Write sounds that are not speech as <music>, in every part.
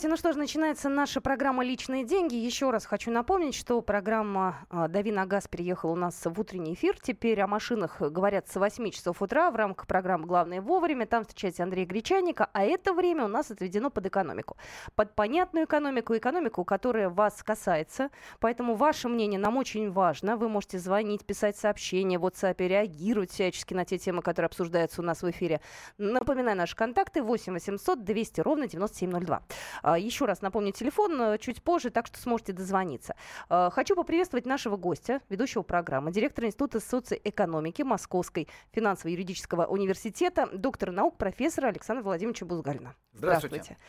Здравствуйте. Ну что ж, начинается наша программа «Личные деньги». Еще раз хочу напомнить, что программа а, «Дави на газ» переехала у нас в утренний эфир. Теперь о машинах говорят с 8 часов утра в рамках программы «Главное вовремя». Там встречается Андрей Гречаника. А это время у нас отведено под экономику. Под понятную экономику, экономику, которая вас касается. Поэтому ваше мнение нам очень важно. Вы можете звонить, писать сообщения в WhatsApp, реагировать всячески на те темы, которые обсуждаются у нас в эфире. Напоминаю, наши контакты 8 800 200 ровно 9702. А, еще раз напомню телефон э, чуть позже, так что сможете дозвониться. А, хочу поприветствовать нашего гостя, ведущего программы, директора Института социоэкономики Московской финансово-юридического университета, доктора наук, профессора Александра Владимировича Бузгалина. Здравствуйте. Здравствуйте.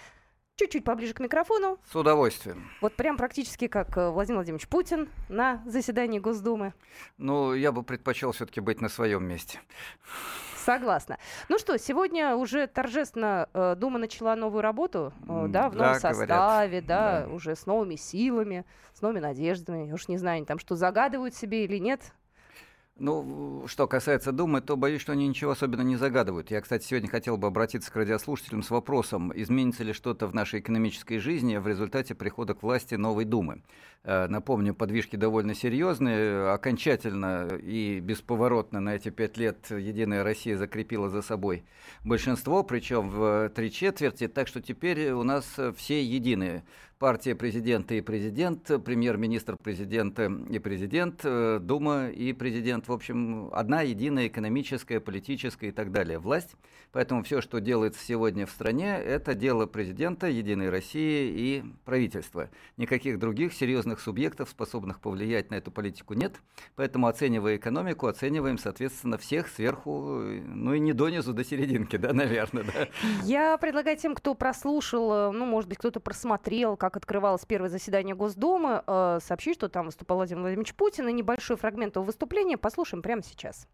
Чуть-чуть поближе к микрофону. С удовольствием. Вот прям практически как э, Владимир Владимирович Путин на заседании Госдумы. Ну, я бы предпочел все-таки быть на своем месте. Согласна. Ну что, сегодня уже торжественно э, Дума начала новую работу, э, да, в новом да, составе, да, да, уже с новыми силами, с новыми надеждами. Я уж не знаю, там что загадывают себе или нет. Ну, что касается Думы, то боюсь, что они ничего особенно не загадывают. Я, кстати, сегодня хотел бы обратиться к радиослушателям с вопросом, изменится ли что-то в нашей экономической жизни в результате прихода к власти новой Думы. Э, напомню, подвижки довольно серьезные. Окончательно и бесповоротно на эти пять лет Единая Россия закрепила за собой большинство, причем в три четверти. Так что теперь у нас все единые партия президента и президент, премьер-министр президента и президент, э, Дума и президент. В общем, одна единая экономическая, политическая и так далее власть. Поэтому все, что делается сегодня в стране, это дело президента, Единой России и правительства. Никаких других серьезных субъектов, способных повлиять на эту политику, нет. Поэтому, оценивая экономику, оцениваем, соответственно, всех сверху, ну и не донизу, до серединки, да, наверное. Да. Я предлагаю тем, кто прослушал, э, ну, может быть, кто-то просмотрел, как как открывалось первое заседание Госдумы, э, сообщить, что там выступал Владимир Владимирович Путин, и небольшой фрагмент его выступления послушаем прямо сейчас.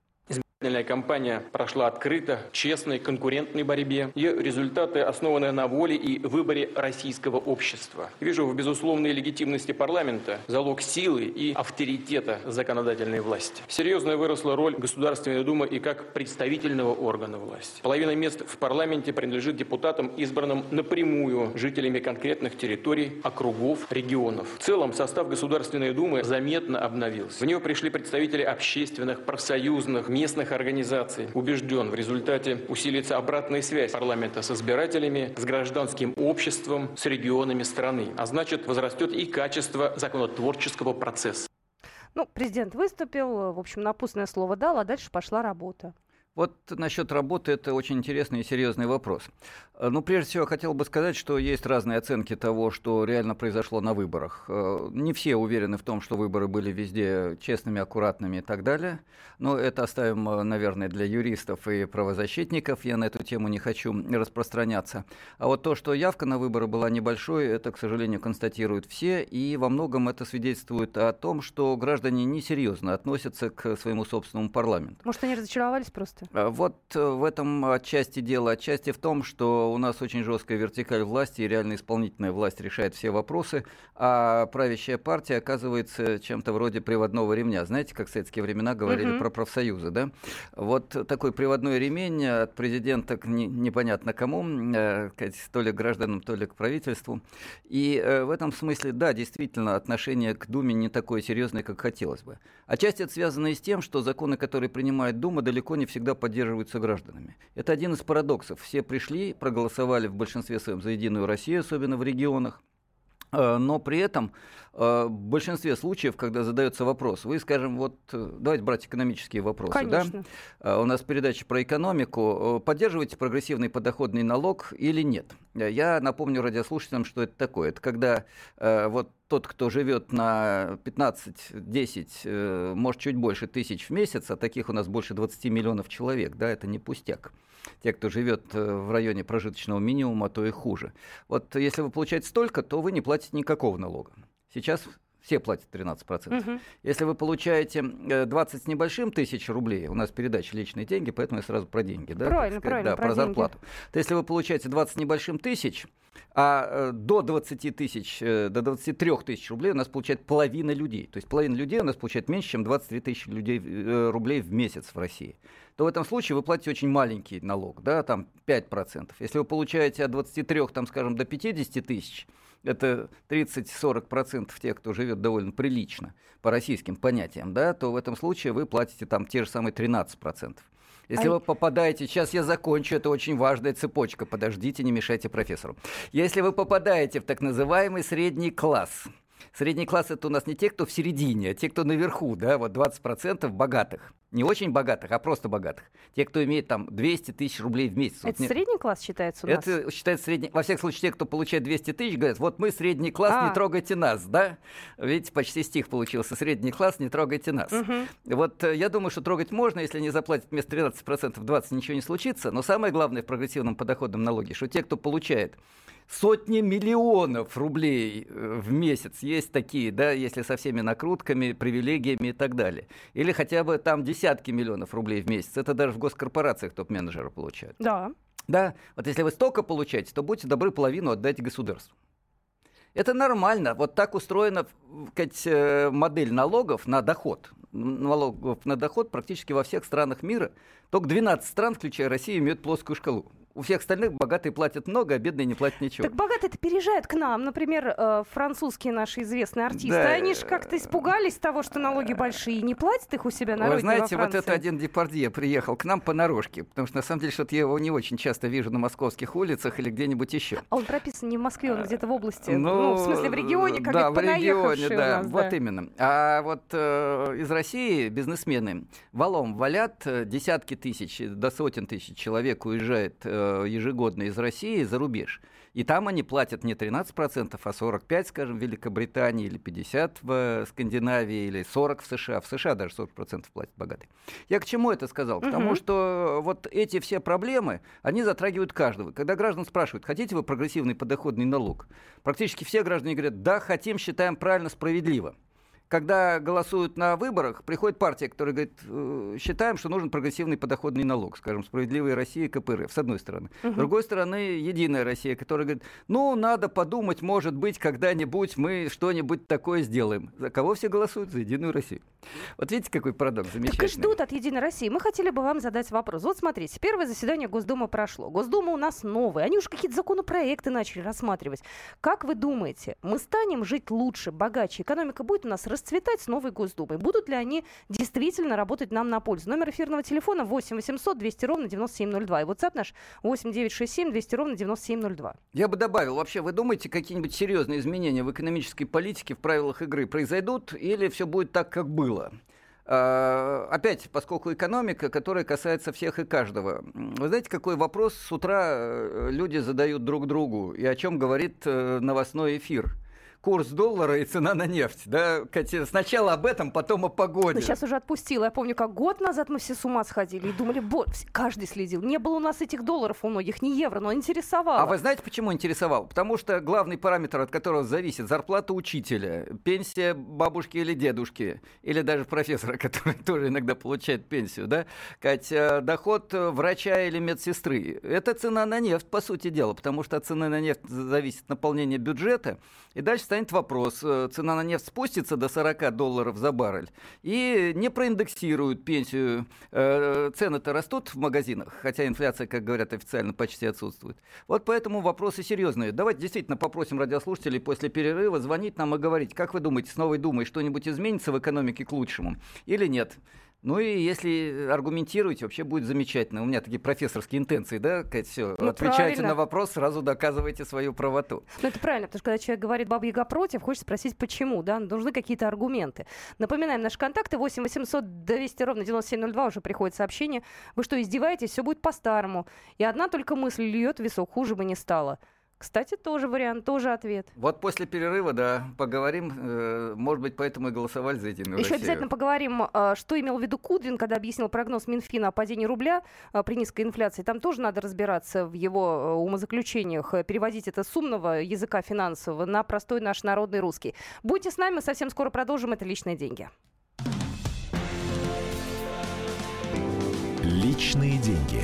Избирательная кампания прошла открыто, честной, конкурентной борьбе. Ее результаты основаны на воле и выборе российского общества. Вижу в безусловной легитимности парламента залог силы и авторитета законодательной власти. Серьезно выросла роль Государственной Думы и как представительного органа власти. Половина мест в парламенте принадлежит депутатам, избранным напрямую жителями конкретных территорий, округов, регионов. В целом состав Государственной Думы заметно обновился. В нее пришли представители общественных, профсоюзных, местных общественных организаций. Убежден, в результате усилится обратная связь парламента с избирателями, с гражданским обществом, с регионами страны. А значит, возрастет и качество законотворческого процесса. Ну, президент выступил, в общем, напутственное слово дал, а дальше пошла работа. Вот насчет работы это очень интересный и серьезный вопрос. Э, ну, прежде всего, хотел бы сказать, что есть разные оценки того, что реально произошло на выборах. Э, не все уверены в том, что выборы были везде честными, аккуратными и так далее. Но это оставим, э, наверное, для юристов и правозащитников. Я на эту тему не хочу распространяться. А вот то, что явка на выборы была небольшой, это, к сожалению, констатируют все. И во многом это свидетельствует о том, что граждане несерьезно относятся к своему собственному парламенту. Может, они разочаровались просто? Э, вот э, в этом отчасти дело. Отчасти в том, что у нас очень жесткая вертикаль власти, и реально исполнительная власть решает все вопросы, а правящая партия оказывается чем-то вроде приводного ремня. Знаете, как в советские времена говорили uh-huh. про профсоюзы, да? Вот такой приводной ремень от президента к не, непонятно кому, э, то ли к гражданам, то ли к правительству. И в этом смысле, да, действительно, отношение к Думе не такое серьезное, как хотелось бы. Отчасти это связано и с тем, что законы, которые принимает Дума, далеко не всегда поддерживаются гражданами. Это один из парадоксов. Все пришли, проголосовали в большинстве своем за Единую Россию, особенно в регионах. Э, но при этом э, в большинстве случаев, когда задается вопрос, вы, скажем, вот э, давайте брать экономические вопросы, Конечно. да? У нас передача про экономику. Поддерживаете прогрессивный подоходный налог или нет? Я напомню радиослушателям, что это такое. Это когда вот тот, кто живет на 15-10, может, чуть больше тысяч в месяц, а таких у нас больше 20 миллионов человек, да, это не пустяк те, кто живет э, в районе прожиточного минимума, то и хуже. Вот если вы получаете столько, то вы не платите никакого налога. Сейчас Все платят 13%. Угу. Если вы получаете 20 э, с небольшим тысяч рублей, у нас передача «Личные деньги», поэтому я сразу про деньги, да? Правильно, сказать, правильно, да, про, про зарплату. То если вы получаете 20 с небольшим тысяч, а э, до 20 тысяч, э, до 23 тысяч рублей у нас получает половина людей. То есть половина людей у нас получает меньше, чем 23 тысячи людей, рублей в месяц в России то в этом случае вы платите очень маленький налог, да, там 5%. Если вы получаете от 23, там, скажем, до 50 тысяч, это 30-40% тех, кто живет довольно прилично по российским понятиям, да, то в этом случае вы платите там те же самые 13%. Если а... вы попадаете, сейчас я закончу, это очень важная цепочка, подождите, не мешайте профессору. Если вы попадаете в так называемый средний класс, Средний класс это у нас не те, кто в середине, а те, кто наверху, да, вот 20% богатых. Не очень богатых, а просто богатых. Те, кто имеет там 200 тысяч рублей в месяц. Это вот, средний класс считается у нас? Это считается средний. Во всяком случае, те, кто получает 200 тысяч, говорят, вот мы средний класс, а. не трогайте нас, да? Видите, почти стих получился. Средний класс, не трогайте нас. Угу. Вот э, я думаю, что трогать можно, если не заплатят вместо 13% 20, ничего не случится. Но самое главное в прогрессивном подоходном налоге, что те, кто получает сотни миллионов рублей э, в месяц. Есть такие, да, если со всеми накрутками, привилегиями и так далее. Или хотя бы там десятки миллионов рублей в месяц. Это даже в госкорпорациях топ-менеджеры получают. Да. Да, вот если вы столько получаете, то будьте добры половину отдать государству. Это нормально. Вот так устроена сказать, э, модель налогов на доход. Налогов на доход практически во всех странах мира. Только 12 стран, включая Россию, имеют плоскую шкалу. У всех остальных богатые платят много, а бедные не платят ничего. Так богатые-то переезжают к нам. Например, э, французские наши известные артисты. Да. Они же как-то испугались того, что налоги большие, не платят их у себя на Вы знаете, вот это один Депардье приехал к нам по наружке, потому что на самом деле что-то я его не очень часто вижу на московских улицах или где-нибудь еще. А он прописан не в Москве, он где-то в области. Ну, ну в смысле в регионе, как да, в регионе, да, нас, вот да. именно. А вот э, из России бизнесмены валом валят, э, десятки тысяч, до сотен тысяч человек уезжает э, ежегодно из России за рубеж. И там они платят не 13%, а 45%, скажем, в Великобритании, или 50% в Скандинавии, или 40% в США. В США даже 40% платят богатые. Я к чему это сказал? К тому, что вот эти все проблемы, они затрагивают каждого. Когда граждан спрашивают, хотите вы прогрессивный подоходный налог, практически все граждане говорят, да, хотим, считаем правильно, справедливо когда голосуют на выборах, приходит партия, которая говорит, «Э, считаем, что нужен прогрессивный подоходный налог, скажем, «Справедливая Россия» КПРФ, с одной стороны. Угу. С другой стороны, «Единая Россия», которая говорит, ну, надо подумать, может быть, когда-нибудь мы что-нибудь такое сделаем. За кого все голосуют? За «Единую Россию». Вот видите, какой парадокс замечательный. Так и ждут от «Единой России». Мы хотели бы вам задать вопрос. Вот смотрите, первое заседание Госдумы прошло. Госдума у нас новая. Они уже какие-то законопроекты начали рассматривать. Как вы думаете, мы станем жить лучше, богаче? Экономика будет у нас расцветать с новой Госдумой. Будут ли они действительно работать нам на пользу? Номер эфирного телефона 8 800 200 ровно 9702. И WhatsApp наш 8 967 200 ровно 9702. Я бы добавил, вообще, вы думаете, какие-нибудь серьезные изменения в экономической политике, в правилах игры произойдут, или все будет так, как было? А, опять, поскольку экономика, которая касается всех и каждого. Вы знаете, какой вопрос с утра э, люди задают друг другу и о чем говорит э, новостной эфир? Курс доллара и цена на нефть. Да, Катя, сначала об этом, потом о погоде. Но сейчас уже отпустила. Я помню, как год назад мы все с ума сходили и думали, бот, каждый следил. Не было у нас этих долларов у многих, не евро, но интересовало. А вы знаете, почему интересовал? Потому что главный параметр, от которого зависит зарплата учителя, пенсия бабушки или дедушки, или даже профессора, <laughs> который тоже иногда получает пенсию, да, Катя, доход врача или медсестры. Это цена на нефть, по сути дела, потому что от цены на нефть зависит наполнение бюджета. И дальше станет вопрос, э, цена на нефть спустится до 40 долларов за баррель и не проиндексируют пенсию. Э, цены-то растут в магазинах, хотя инфляция, как говорят официально, почти отсутствует. Вот поэтому вопросы серьезные. Давайте действительно попросим радиослушателей после перерыва звонить нам и говорить, как вы думаете, с новой Думой что-нибудь изменится в экономике к лучшему или нет? Ну и если аргументируете, вообще будет замечательно. У меня такие профессорские интенции, да, Кать, все. Ну, Отвечаете правильно. на вопрос, сразу доказываете свою правоту. Ну это правильно, потому что когда человек говорит «баба Яга против», хочет спросить, почему, да, нужны какие-то аргументы. Напоминаем, наши контакты 8 800 200 ровно 9702, уже приходит сообщение. Вы что, издеваетесь? Все будет по-старому. И одна только мысль льет весок, хуже бы не стало. Кстати, тоже вариант, тоже ответ. Вот после перерыва, да, поговорим. Э, может быть, поэтому и голосовали за Единую Еще Россию. обязательно поговорим, э, что имел в виду Кудрин, когда объяснил прогноз Минфина о падении рубля э, при низкой инфляции. Там тоже надо разбираться в его умозаключениях, переводить это с умного языка финансового на простой наш народный русский. Будьте с нами, совсем скоро продолжим. Это «Личные деньги». Личные деньги.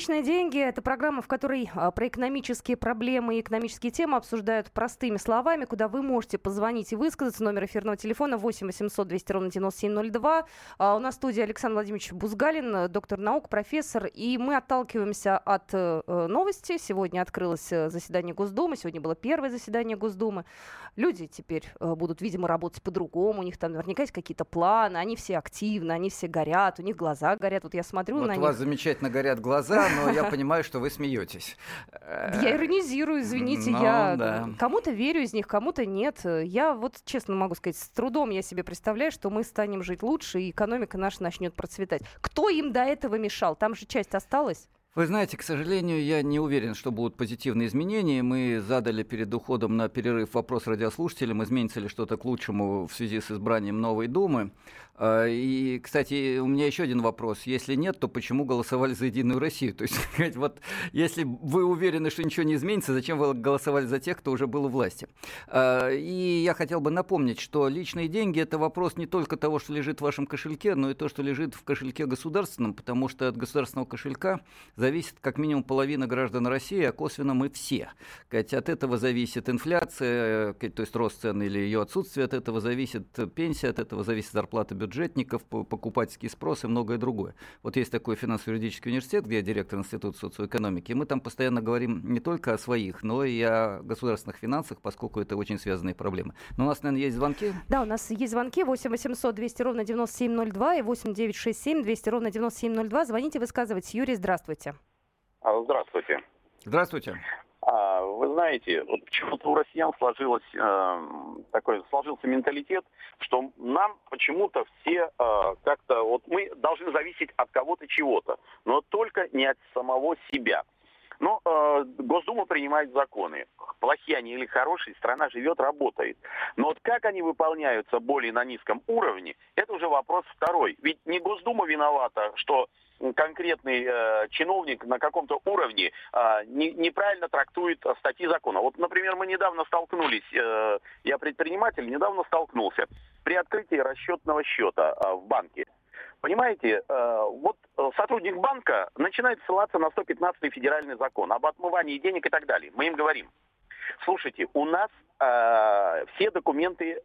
«Личные деньги». Это программа, в которой а, про экономические проблемы и экономические темы обсуждают простыми словами, куда вы можете позвонить и высказаться. Номер эфирного телефона 8 800 200 ровно 9702. А, у нас в студии Александр Владимирович Бузгалин, доктор наук, профессор. И мы отталкиваемся от э, новости. Сегодня открылось э, заседание Госдумы. Сегодня было первое заседание Госдумы. Люди теперь э, будут, видимо, работать по-другому. У них там наверняка есть какие-то планы. Они все активны, они все горят. У них глаза горят. Вот я смотрю вот на у них. вас замечательно горят глаза, но я понимаю, что вы смеетесь. Я иронизирую, извините, Ну, я да. кому-то верю из них, кому-то нет. Я вот честно могу сказать, с трудом я себе представляю, что мы станем жить лучше, и экономика наша начнет процветать. Кто им до этого мешал? Там же часть осталась. Вы знаете, к сожалению, я не уверен, что будут позитивные изменения. Мы задали перед уходом на перерыв вопрос радиослушателям, изменится ли что-то к лучшему в связи с избранием новой Думы. А, И, кстати, у меня еще один вопрос. Если нет, то почему голосовали за Единую Россию? <laughs> То есть, вот если вы уверены, что ничего не изменится, зачем вы голосовали за тех, кто уже был у власти? А, И я хотел бы напомнить, что личные деньги – это вопрос не только того, что лежит в вашем кошельке, но и то, что лежит в кошельке государственном, потому что от государственного кошелька зависит как минимум половина граждан России, а косвенно мы все. От этого зависит инфляция, э, то есть рост цен или ее отсутствие, от этого зависит пенсия, от этого зависит зарплата бюджетников, по- покупательский спрос и многое другое. Вот есть такой финансово-юридический университет, где я директор Института социоэкономики, и мы там постоянно говорим не только о своих, но и о государственных финансах, поскольку это очень связанные проблемы. Но у нас, наверное, есть звонки. Да, у нас есть звонки 8 800 200 ровно 9702 и 8 967 200 ровно 9702. Звоните, высказывайте. Юрий, здравствуйте. Здравствуйте. Здравствуйте. А, Вы знаете, вот почему-то у россиян сложилось, э, такой, сложился менталитет, что нам почему-то все э, как-то, вот мы должны зависеть от кого-то чего-то, но только не от самого себя. Но э, Госдума принимает законы. Плохие они или хорошие, страна живет, работает. Но вот как они выполняются более на низком уровне, это уже вопрос второй. Ведь не Госдума виновата, что конкретный э, чиновник на каком-то уровне э, не- неправильно трактует э, статьи закона. Вот, например, мы недавно столкнулись, э, я предприниматель, недавно столкнулся при открытии расчетного счета э, в банке. Понимаете, э, вот э, сотрудник банка начинает ссылаться на 115 федеральный закон об отмывании денег и так далее. Мы им говорим, слушайте, у нас э, все документы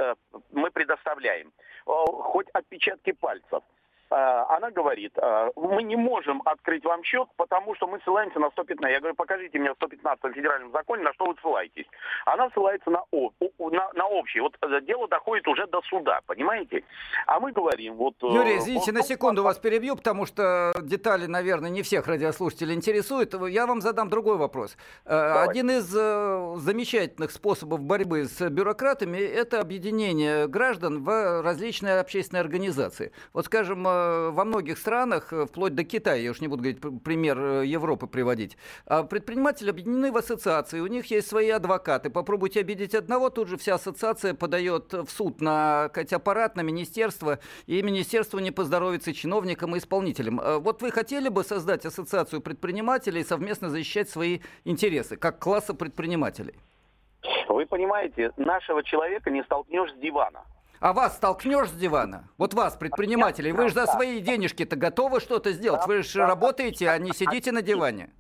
мы предоставляем, хоть отпечатки пальцев. Э, Она говорит, э, мы не можем открыть вам счет, потому что мы ссылаемся на 115. Я говорю, покажите мне в 115 федеральном законе, на что вы ссылаетесь. Она ссылается на, на, на общий. Вот э, дело доходит уже до суда, понимаете? А мы говорим, вот... Юрий, извините, вот- на секунду вас перебью, потому что детали, наверное, не всех радиослушателей интересуют. Я вам задам другой вопрос. Э, Один из замечательных способов борьбы с бюрократами – это объединение граждан в различные общественные организации. Вот, скажем, во многих странах, э, вплоть до Китая, я уж не буду говорить пр- пример э, Европы приводить, а предприниматели объединены в ассоциации, у них есть свои адвокаты. Попробуйте обидеть одного, тут же вся ассоциация подает в суд на аппарат, на министерство, и министерство не поздоровится чиновникам и исполнителям. Э, Вот вы хотели бы создать ассоциацию предпринимателей и совместно защищать свои интересы, как класса предпринимателей? Вы понимаете, нашего человека не столкнешь с дивана. А вас столкнешь с дивана? Вот вас, предпринимателей, вы же за свои денежки-то готовы что-то сделать? Вы же работаете, а не сидите на диване.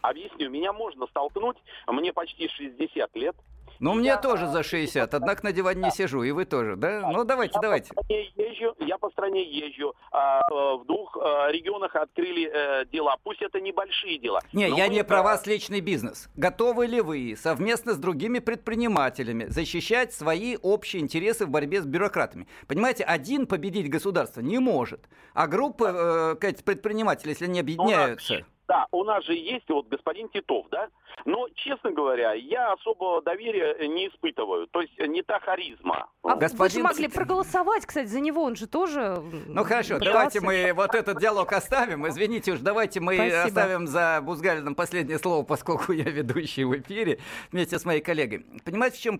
Объясню, меня можно столкнуть, мне почти 60 лет. Ну, мне тоже за 60, однако на диване не сижу, и вы тоже, да? Ну, давайте, я давайте. По стране езжу, я по стране езжу. а, э, в двух э, регионах открыли э, дела. Пусть это небольшие дела. Не, я не про э, вас личный бизнес. Готовы ли вы совместно с другими предпринимателями защищать свои общие интересы в борьбе с бюрократами? Понимаете, один победить государство не может, а группа э, предпринимателей, если они объединяются... да, у нас же есть вот господин Титов, да? Но, честно говоря, я особого доверия не испытываю. То есть не та харизма. А господин... вы же могли проголосовать, кстати, за него, он же тоже Ну хорошо, давайте мы вот этот диалог оставим. Извините уж, давайте мы Спасибо. оставим за Бузгалином последнее слово, поскольку я ведущий в эфире вместе с моей коллегой. Понимаете, в чем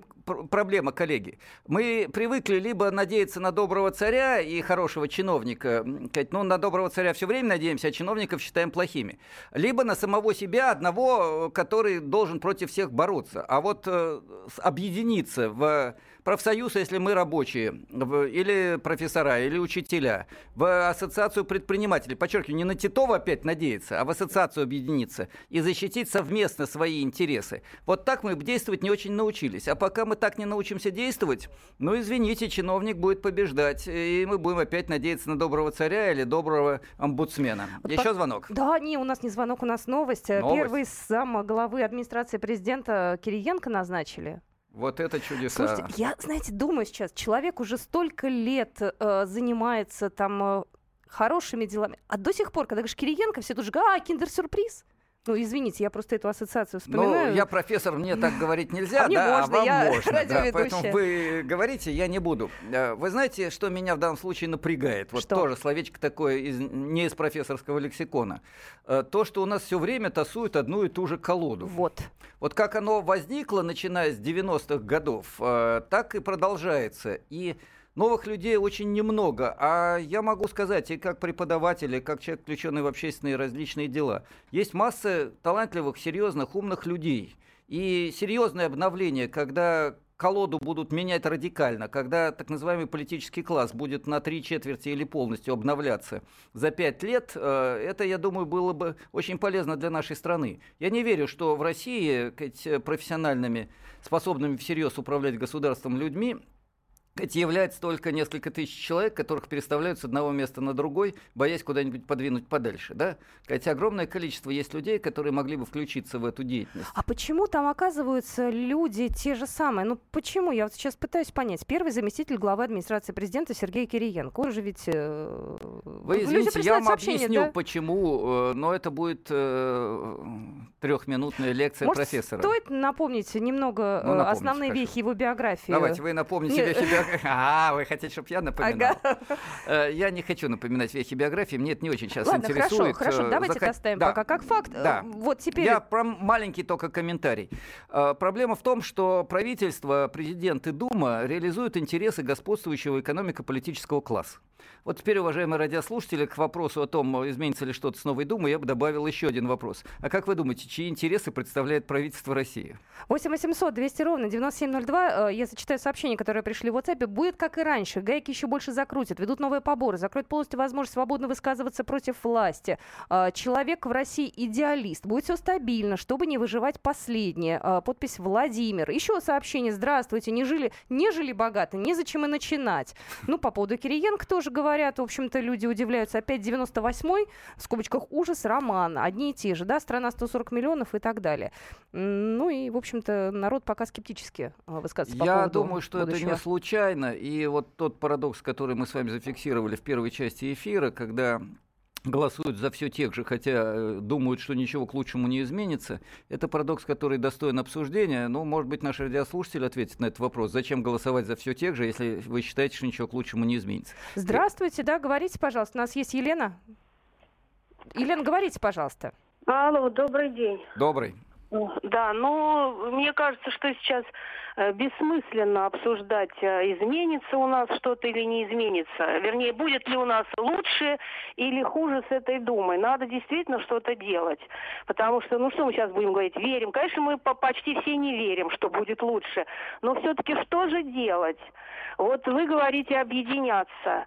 проблема, коллеги? Мы привыкли либо надеяться на доброго царя и хорошего чиновника, ну, на доброго царя все время надеемся, а чиновников считаем плохими либо на самого себя одного, который должен против всех бороться. А вот э, объединиться в профсоюз, если мы рабочие, в, или профессора, или учителя, в ассоциацию предпринимателей, подчеркиваю, не на Титова опять надеяться, а в ассоциацию объединиться и защитить совместно свои интересы. Вот так мы действовать не очень научились. А пока мы так не научимся действовать, ну, извините, чиновник будет побеждать, и мы будем опять надеяться на доброго царя или доброго омбудсмена. Еще звонок. Да, не, у нас не звонок, у нас новость. новость. Первый сам главы администрации президента Кириенко назначили. Вот это чудеса. Слушайте, я, знаете, думаю сейчас, человек уже столько лет э, занимается там э, хорошими делами, а до сих пор, когда говоришь Кириенко, все тут же а, киндер-сюрприз. Ну, извините, я просто эту ассоциацию ну, вспоминаю. Ну, я профессор, мне так говорить нельзя, <laughs> а да, можно, а вам я можно. <laughs> Да, поэтому вы говорите, я не буду. Э, вы знаете, что меня в данном случае напрягает? Вот что? тоже словечко такое из, не из профессорского лексикона. Э, то, что у нас все время тасуют одну и ту же колоду. Вот. Вот как оно возникло, начиная с 90-х годов, э, так и продолжается. И Новых людей очень немного, а я могу сказать, и как преподаватель, и как человек, включенный в общественные различные дела, есть масса талантливых, серьезных, умных людей. И серьезное обновление, когда колоду будут менять радикально, когда так называемый политический класс будет на три четверти или полностью обновляться за пять лет, э, это, я думаю, было бы очень полезно для нашей страны. Я не верю, что в России профессиональными, способными всерьез управлять государством людьми это является только несколько тысяч человек, которых переставляют с одного места на другой, боясь куда-нибудь подвинуть подальше. Да? Хотя огромное количество есть людей, которые могли бы включиться в эту деятельность. А почему там оказываются люди те же самые? Ну почему? Я вот сейчас пытаюсь понять. Первый заместитель главы администрации президента Сергей Кириенко. Он же ведь... Э, Вы извините, я вам объясню, да? почему, э, но это будет э, трехминутная лекция Может, профессора. стоит напомнить немного ну, основные хорошо. вехи его биографии? Давайте, вы напомните вехи биографии <laughs> А, вы хотите, чтобы я напоминал? Э, я не хочу напоминать вехи биографии, мне это не очень сейчас Ладно, интересует. хорошо, хорошо, давайте Захот... оставим пока как факт. Да. Вот теперь... Я про маленький только комментарий. Э, проблема в том, что правительство, президент и Дума реализуют интересы господствующего экономико-политического класса. Вот теперь, уважаемые радиослушатели, к вопросу о том, изменится ли что-то с новой Думой, я бы добавил еще один вопрос. А как вы думаете, чьи интересы представляет правительство России? 8 800 200 ровно 9702. Э, я зачитаю сообщения, которые пришли в WhatsApp. Будет как и раньше. Гайки еще больше закрутят. Ведут новые поборы. Закроют полностью возможность свободно высказываться против власти. Э, человек в России идеалист. Будет все стабильно, чтобы не выживать последнее. Э, подпись Владимир. Еще сообщение. Здравствуйте. Не жили, не жили богато. Незачем и начинать. Ну, по поводу Кириенко тоже говорят, в общем-то, люди удивляются. Опять 98-й, в скобочках, ужас, роман. Одни и те же, да, страна 140 миллионов и так далее. Ну и, в общем-то, народ пока скептически а, высказывается по Я думаю, что будущего. это не случайно. И вот тот парадокс, который мы с вами зафиксировали в первой части эфира, когда голосуют за все тех же, хотя э, думают, что ничего к лучшему не изменится. Это парадокс, который достоин обсуждения. Но, может быть, наш радиослушатель ответит на этот вопрос. Зачем голосовать за все тех же, если вы считаете, что ничего к лучшему не изменится? Здравствуйте, да, говорите, пожалуйста. У нас есть Елена. Елена, говорите, пожалуйста. Алло, добрый день. Добрый. Да, но мне кажется, что сейчас э, бессмысленно обсуждать, э, изменится у нас что-то или не изменится. Вернее, будет ли у нас лучше или хуже с этой Думой. Надо действительно что-то делать. Потому что, ну что мы сейчас будем говорить, верим. Конечно, мы почти все не верим, что будет лучше. Но все-таки что же делать? Вот вы говорите объединяться.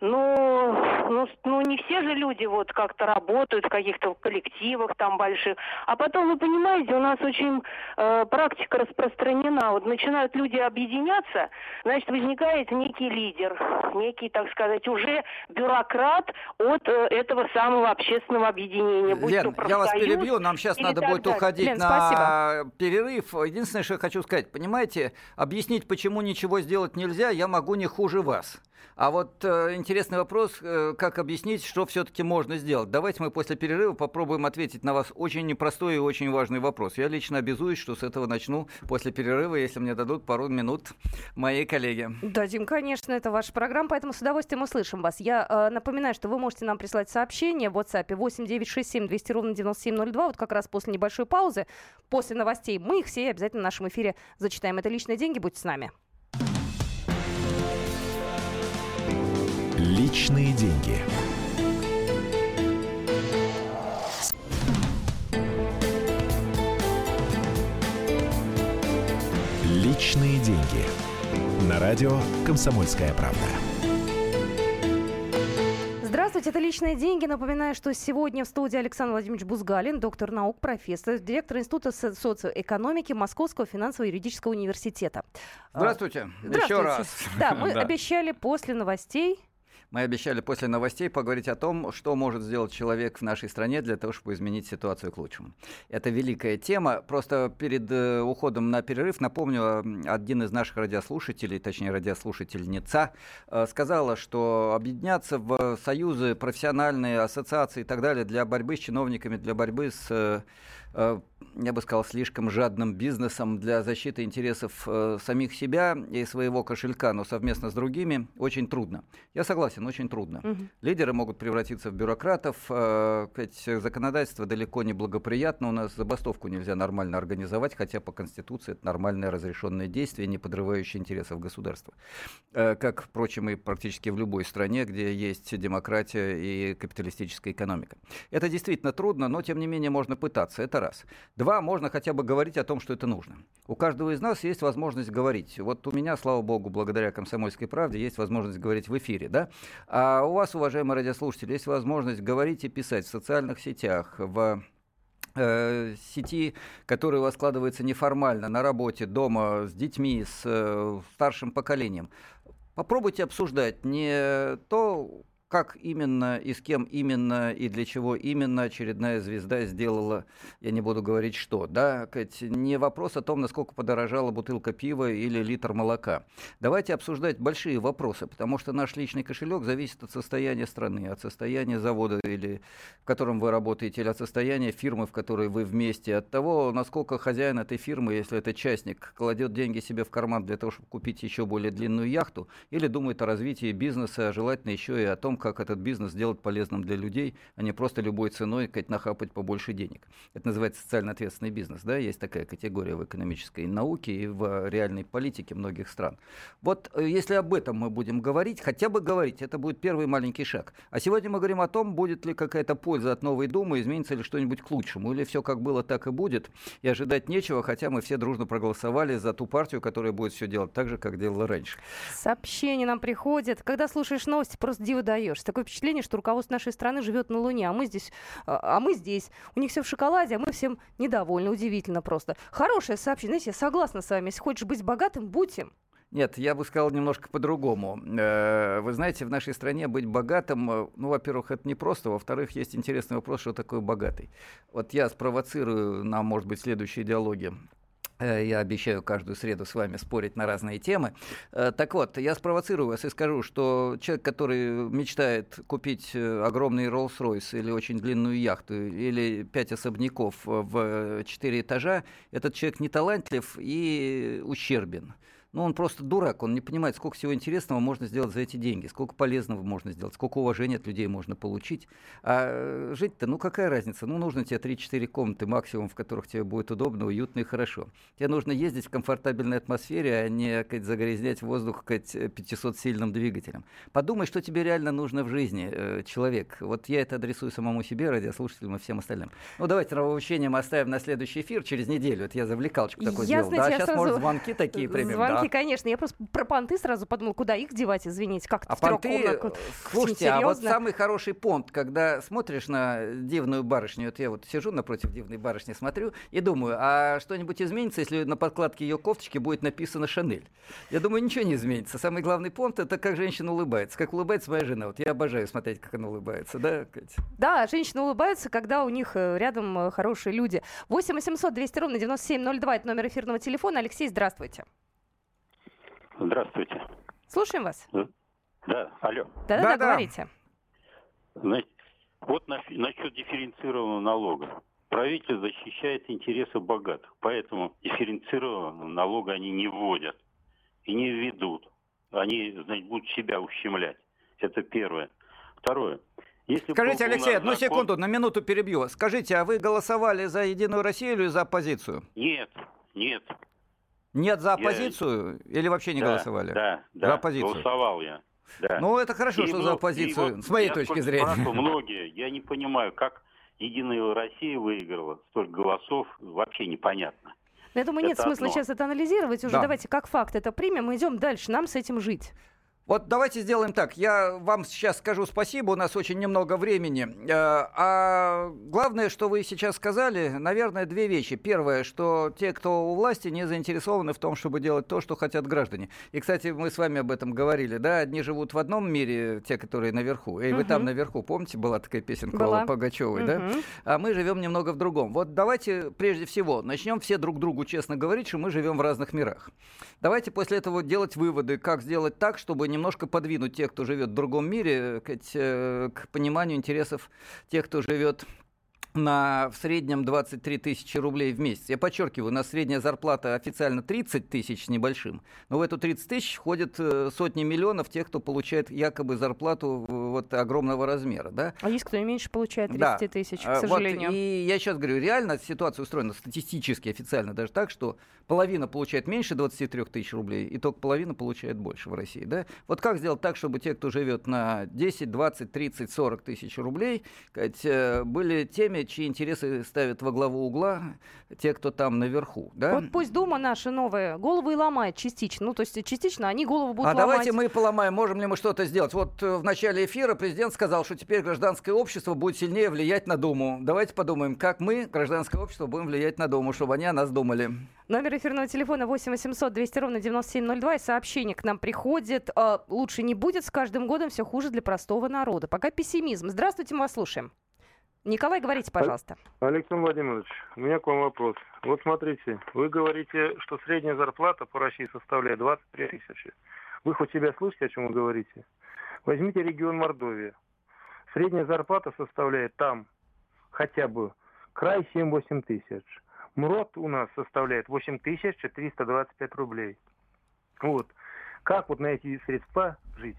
Ну, ну, ну не все же люди вот как-то работают в каких-то коллективах там больших. А потом, вы понимаете, у нас очень э, практика распространена. Вот начинают люди объединяться, значит, возникает некий лидер. некий, так сказать, уже бюрократ от э, этого самого общественного объединения. Лен, я вас перебью, нам сейчас надо будет далее. уходить Лен, на спасибо. перерыв. Единственное, что я хочу сказать, понимаете, объяснить, почему ничего сделать нельзя, я могу не хуже вас. А вот э, интересный вопрос, э, как объяснить, что все-таки можно сделать. Давайте мы после перерыва попробуем ответить на вас очень непростой и очень важный вопрос. Я лично обязуюсь, что с этого начну после перерыва, если мне дадут пару минут мои коллеги. Дадим, конечно, это ваша программа, поэтому с удовольствием услышим вас. Я э, напоминаю, что вы можете нам прислать сообщение в WhatsApp 8967 200 ровно 9702, вот как раз после небольшой паузы, после новостей. Мы их все обязательно в нашем эфире зачитаем. Это личные деньги, будьте с нами. Личные деньги. Личные деньги. На радио «Комсомольская правда». Здравствуйте, это «Личные деньги». Напоминаю, что сегодня в студии Александр Владимирович Бузгалин, доктор наук, профессор, директор Института социоэкономики Московского финансово-юридического университета. Здравствуйте. Здравствуйте. Еще раз. Да, <laughs> мы да. обещали после новостей мы обещали после новостей поговорить о том, что может сделать человек в нашей стране для того, чтобы изменить ситуацию к лучшему. Это великая тема. Просто перед э, уходом на перерыв напомню, один из наших радиослушателей, точнее радиослушательница, э, сказала, что объединяться в союзы, профессиональные ассоциации и так далее для борьбы с чиновниками, для борьбы с э, я бы сказал, слишком жадным бизнесом для защиты интересов э, самих себя и своего кошелька, но совместно с другими, очень трудно. Я согласен, очень трудно. Угу. Лидеры могут превратиться в бюрократов, э, законодательство далеко не благоприятно, у нас забастовку нельзя нормально организовать, хотя по Конституции это нормальное разрешенное действие, не подрывающее интересов государства. Э, как, впрочем, и практически в любой стране, где есть демократия и капиталистическая экономика. Это действительно трудно, но тем не менее можно пытаться, это раз. Два, можно хотя бы говорить о том, что это нужно. У каждого из нас есть возможность говорить. Вот у меня, слава богу, благодаря «Комсомольской правде» есть возможность говорить в эфире, да? А у вас, уважаемые радиослушатели, есть возможность говорить и писать в социальных сетях, в э, сети, которая у вас складывается неформально, на работе, дома, с детьми, с э, старшим поколением. Попробуйте обсуждать не то, как именно и с кем именно и для чего именно очередная звезда сделала, я не буду говорить что, да, не вопрос о том, насколько подорожала бутылка пива или литр молока. Давайте обсуждать большие вопросы, потому что наш личный кошелек зависит от состояния страны, от состояния завода, или в котором вы работаете, или от состояния фирмы, в которой вы вместе, от того, насколько хозяин этой фирмы, если это частник, кладет деньги себе в карман для того, чтобы купить еще более длинную яхту, или думает о развитии бизнеса, а желательно еще и о том, как этот бизнес сделать полезным для людей, а не просто любой ценой как нахапать побольше денег. Это называется социально ответственный бизнес. Да? Есть такая категория в экономической науке и в реальной политике многих стран. Вот э, если об этом мы будем говорить, хотя бы говорить, это будет первый маленький шаг. А сегодня мы говорим о том, будет ли какая-то польза от новой Думы, изменится ли что-нибудь к лучшему, или все как было, так и будет, и ожидать нечего, хотя мы все дружно проголосовали за ту партию, которая будет все делать так же, как делала раньше. Сообщение нам приходит. Когда слушаешь новости, просто диво даешь. Такое впечатление, что руководство нашей страны живет на Луне, а мы здесь, а, а мы здесь. У них все в шоколаде, а мы всем недовольны. Удивительно просто. Хорошее сообщение. Знаете, я согласна с вами. Если хочешь быть богатым, будь им. Нет, я бы сказал немножко по-другому. Э, вы знаете, в нашей стране быть богатым, э, ну, во-первых, это не просто, во-вторых, есть интересный вопрос, что такое богатый. Вот я спровоцирую нам, может быть, следующие диалоги я обещаю каждую среду с вами спорить на разные темы. Э, так вот, я спровоцирую вас и скажу, что человек, который мечтает купить э, огромный Rolls-Royce или очень длинную яхту, или пять особняков в четыре этажа, этот человек не талантлив и ущербен ну, он просто дурак, он не понимает, сколько всего интересного можно сделать за эти деньги, сколько полезного можно сделать, сколько уважения от людей можно получить. А жить-то, ну, какая разница? Ну, нужно тебе 3-4 комнаты максимум, в которых тебе будет удобно, уютно и хорошо. Тебе нужно ездить в комфортабельной атмосфере, а не как, загрязнять воздух как, 500-сильным двигателем. Подумай, что тебе реально нужно в жизни, э, человек. Вот я это адресую самому себе, радиослушателям и всем остальным. Ну, давайте нравоучение мы оставим на следующий эфир через неделю. Это я завлекалочку такой я, сделал. Знаете, да, сейчас, может, звонки такие <laughs> примем. Звонки маленькие, конечно. Я просто про понты сразу подумал, куда их девать, извините, как а понты, э, <laughs> слушайте, а вот самый хороший понт, когда смотришь на дивную барышню, вот я вот сижу напротив дивной барышни, смотрю и думаю, а что-нибудь изменится, если на подкладке ее кофточки будет написано «Шанель»? Я думаю, ничего не изменится. Самый главный понт — это как женщина улыбается. Как улыбается моя жена. Вот я обожаю смотреть, как она улыбается, да, Катя? Да, женщины улыбаются, когда у них э, рядом э, хорошие люди. 8 800 200 ровно 9702 — это номер эфирного телефона. Алексей, здравствуйте. Здравствуйте. Слушаем вас. Да, алло. Да-да-да, говорите. Значит, вот на, насчет дифференцированного налога. Правительство защищает интересы богатых, поэтому дифференцированного налога они не вводят и не введут. Они, значит, будут себя ущемлять. Это первое. Второе. Если Скажите, Алексей, одну закон... секунду, на минуту перебью. Скажите, а вы голосовали за Единую Россию или за оппозицию? Нет, нет. Нет за оппозицию я... или вообще не да, голосовали? Да, да, за оппозицию. голосовал я. Да. Ну, это хорошо, и что за оппозицию, вот, с моей точки зрения. <laughs> Многие, я не понимаю, как Единая Россия выиграла столько голосов, вообще непонятно. Я думаю, нет смысла одно. сейчас это анализировать уже. Да. Давайте как факт это примем и идем дальше. Нам с этим жить. Вот давайте сделаем так. Я вам сейчас скажу спасибо, у нас очень немного времени. Э, а главное, что вы сейчас сказали, наверное, две вещи. Первое, что те, кто у власти, не заинтересованы в том, чтобы делать то, что хотят граждане. И, кстати, мы с вами об этом говорили, да? Одни живут в одном мире, те, которые наверху. Эй, вы угу. там наверху, помните, была такая песенка была. Пугачевой, угу. да? А мы живем немного в другом. Вот давайте прежде всего начнем все друг другу честно говорить, что мы живем в разных мирах. Давайте после этого делать выводы, как сделать так, чтобы не немножко подвинуть тех, кто живет в другом мире, к, э, к пониманию интересов тех, кто живет на в среднем 23 тысячи рублей в месяц. Я подчеркиваю, у нас средняя зарплата официально 30 тысяч с небольшим, но в эту 30 тысяч входят э, сотни миллионов тех, кто получает якобы зарплату вот огромного размера. Да? А есть кто и меньше получает 30 да. тысяч, к а, сожалению. Вот, и я сейчас говорю, реально ситуация устроена статистически, официально даже так, что половина получает меньше 23 тысяч рублей, и только половина получает больше в России. Да? Вот как сделать так, чтобы те, кто живет на 10, 20, 30, 40 тысяч рублей, э, были теми, чьи интересы ставят во главу угла те, кто там наверху. Да? Вот пусть Дума наша новая головы и ломает частично. Ну, то есть частично они голову будут а ломать. А давайте мы поломаем, можем ли мы что-то сделать. Вот э, в начале эфира президент сказал, что теперь гражданское общество будет сильнее влиять на Думу. Давайте подумаем, как мы, гражданское общество, будем влиять на Думу, чтобы они о нас думали. Номер эфирного телефона 8 800 200 ровно 9702. И сообщение к нам приходит. Э, лучше не будет, с каждым годом все хуже для простого народа. Пока пессимизм. Здравствуйте, мы вас слушаем. Николай, говорите, пожалуйста. Александр Владимирович, у меня к вам вопрос. Вот смотрите, вы говорите, что средняя зарплата по России составляет 23 тысячи. Вы хоть себя слышите, о чем вы говорите? Возьмите регион Мордовия. Средняя зарплата составляет там хотя бы край 7-8 тысяч. МРОД у нас составляет 8 тысяч 425 рублей. Вот. Как вот на эти средства жить?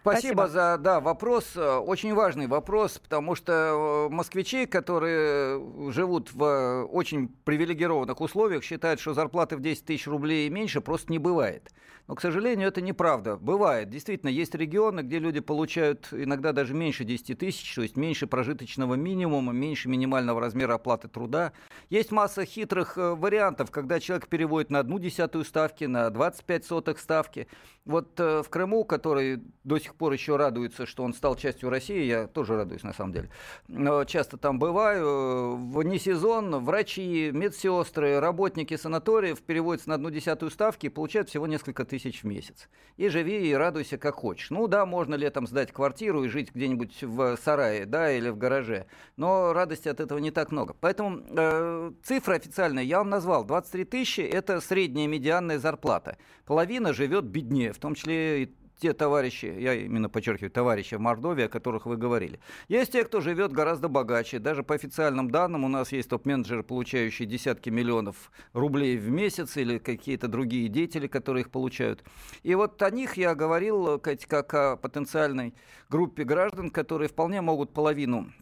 Спасибо, Спасибо за да, вопрос. Э, очень важный вопрос, потому что э, москвичи, которые живут в э, очень привилегированных условиях, считают, что зарплаты в 10 тысяч рублей меньше просто не бывает. Но, к сожалению, это неправда. Бывает. Действительно, есть регионы, где люди получают иногда даже меньше 10 тысяч, то есть меньше прожиточного минимума, меньше минимального размера оплаты труда. Есть масса хитрых вариантов, когда человек переводит на одну десятую ставки, на 25 сотых ставки. Вот в Крыму, который до сих пор еще радуется, что он стал частью России, я тоже радуюсь на самом деле. Но часто там бываю. В несезон врачи, медсестры, работники санаториев переводятся на одну десятую ставки и получают всего несколько тысяч в месяц. И живи и радуйся как хочешь. Ну да, можно летом сдать квартиру и жить где-нибудь в сарае, да, или в гараже. Но радости от этого не так много. Поэтому э, цифра официальная я вам назвал. 23 тысячи – это средняя медианная зарплата. Половина живет беднее, в том числе и те товарищи, я именно подчеркиваю, товарищи в Мордовии, о которых вы говорили. Есть те, кто живет гораздо богаче. Даже по официальным данным у нас есть топ-менеджеры, получающие десятки миллионов рублей в месяц или какие-то другие деятели, которые их получают. И вот о них я говорил как о потенциальной группе граждан, которые вполне могут половину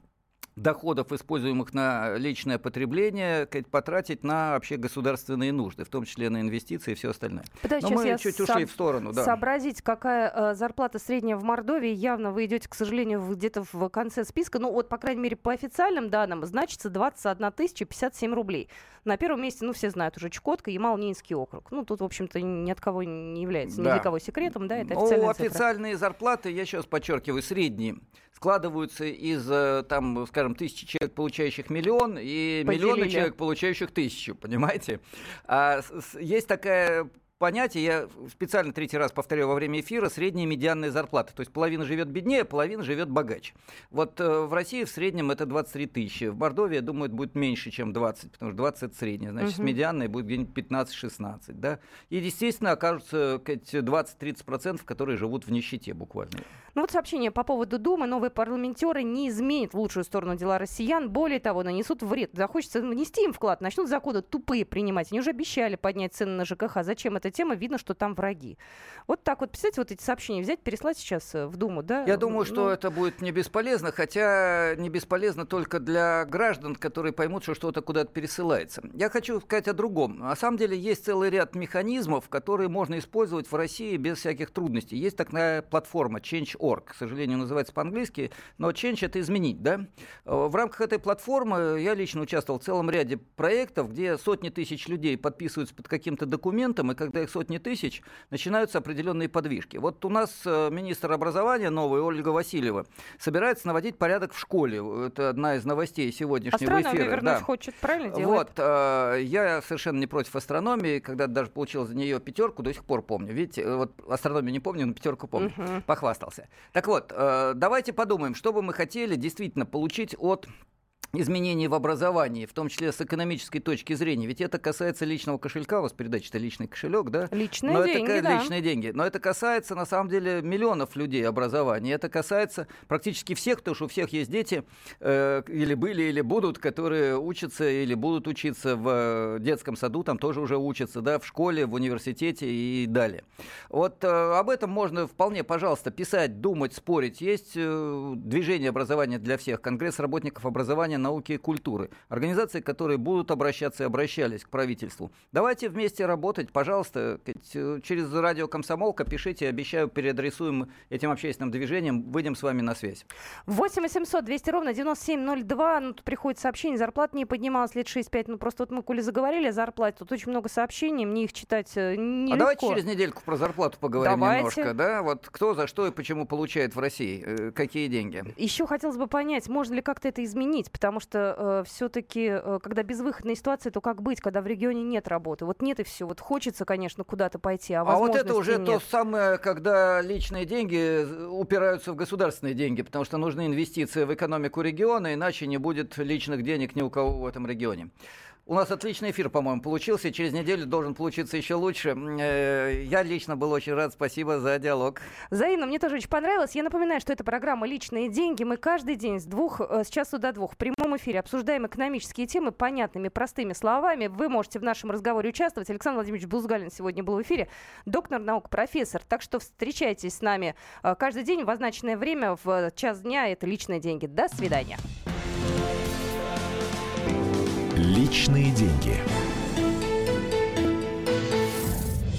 доходов, используемых на личное потребление, потратить на вообще государственные нужды, в том числе на инвестиции и все остальное. Подожди, Но мы чуть ушли в сторону. Да. Сообразить, какая э, зарплата средняя в Мордовии, явно вы идете, к сожалению, где-то в конце списка. Ну вот, по крайней мере, по официальным данным, значится 21 тысяча 57 рублей. На первом месте, ну, все знают уже Чукотка, Ямал-Ненецкий округ. Ну, тут, в общем-то, ни от кого не является, да. ни для кого секретом, да, это официальная ну, цифра. официальные зарплаты, я сейчас подчеркиваю, средние, складываются из, э, там, скажем, тысячи человек, получающих миллион, и Поделили. миллиона человек, получающих тысячу, понимаете? А, есть такая понятие, я специально третий раз повторяю во время эфира, средняя медианная зарплата. То есть половина живет беднее, половина живет богаче. Вот э, в России в среднем это 23 тысячи. В Мордовии, я думаю, это будет меньше, чем 20, потому что 20 это средняя. Значит, Мгм. медианная будет где-нибудь 15-16. Да? И, естественно, окажутся эти 20-30%, которые живут в нищете буквально. Ну вот сообщение по поводу Думы. Новые парламентеры не изменят в лучшую сторону дела россиян. Более того, нанесут вред. Захочется внести им вклад, начнут законы тупые принимать. Они уже обещали поднять цены на ЖКХ. Зачем эта тема? Видно, что там враги. Вот так вот, представьте, вот эти сообщения взять, переслать сейчас э, в Думу, да? Я думаю, что Ну, это будет не бесполезно, хотя не бесполезно только для граждан, которые поймут, что что-то куда-то пересылается. Я хочу сказать о другом. На самом деле есть целый ряд механизмов, которые можно использовать в России без всяких трудностей. Есть такая платформа Change.org, к сожалению, называется по-английски, но Change это изменить, да? Э, В рамках этой платформы я лично участвовал в целом ряде проектов, где сотни тысяч людей подписываются под каким-то документом, и когда их сотни тысяч, начинаются определенные подвижки. Вот у нас э, министр образования новый, Ольга Васильева, собирается наводить порядок в школе. Это одна из новостей сегодняшнего Астрономию эфира. вернуть да. хочет, правильно делает? Вот, э, я совершенно не против астрономии, когда даже получил за нее пятерку, до сих пор помню. Видите, э, вот астрономию не помню, но пятерку помню. Мгм. Похвастался. Так вот, давайте подумаем, что бы мы хотели действительно получить от изменений в образовании, в том числе с экономической точки зрения. Ведь это касается личного кошелька, у вас передача это личный кошелек, да? Личные Но деньги, это да. личные деньги. Но это касается, на самом деле, миллионов людей образования. Это касается практически всех, потому что у всех есть дети, э, или были, или будут, которые учатся или будут учиться в э, детском саду, там тоже уже учатся, да, в школе, в университете и далее. Вот э, об этом можно вполне, пожалуйста, писать, думать, спорить. Есть э, движение образования для всех, Конгресс работников образования, науки и культуры. Организации, которые будут обращаться и обращались к правительству. Давайте вместе работать, пожалуйста, э, через радио «Комсомолка» пишите, обещаю, переадресуем этим общественным движением, выйдем с вами на связь. 8 800 200 ровно 9702. Ну, тут приходит сообщение, зарплата не поднималась лет 6-5. Ну, просто вот мы, коли заговорили о зарплате, тут очень много сообщений, мне их читать э, нелегко. А давайте через недельку про зарплату поговорим Давайте. немножко, да? Вот кто за что и почему получает в России, э, какие деньги. Еще хотелось бы понять, можно ли как-то это изменить, потому что все-таки, когда безвыходная ситуация, то как быть, когда в регионе нет работы? Вот нет и все. Вот хочется, конечно, куда-то пойти, а А вот это уже то нет. самое, когда личные деньги э, упираются в государственные деньги, потому что нужны инвестиции в экономику региона, иначе не будет личных денег ни у кого в этом регионе. У нас отличный эфир, по-моему, получился. Через неделю должен получиться еще лучше. Э, Я лично был очень рад. Спасибо за диалог. Взаимно, мне тоже очень понравилось. Я напоминаю, что это программа «Личные деньги». Мы каждый день с, двух, э, с часу до двух в прямом эфире обсуждаем экономические темы понятными, простыми словами. Вы можете в нашем разговоре участвовать. Александр Владимирович Бузгалин сегодня был в эфире. Доктор наук, профессор. Так что встречайтесь с нами э, каждый день в означенное время в час дня. Это «Личные деньги». До свидания. Личные деньги.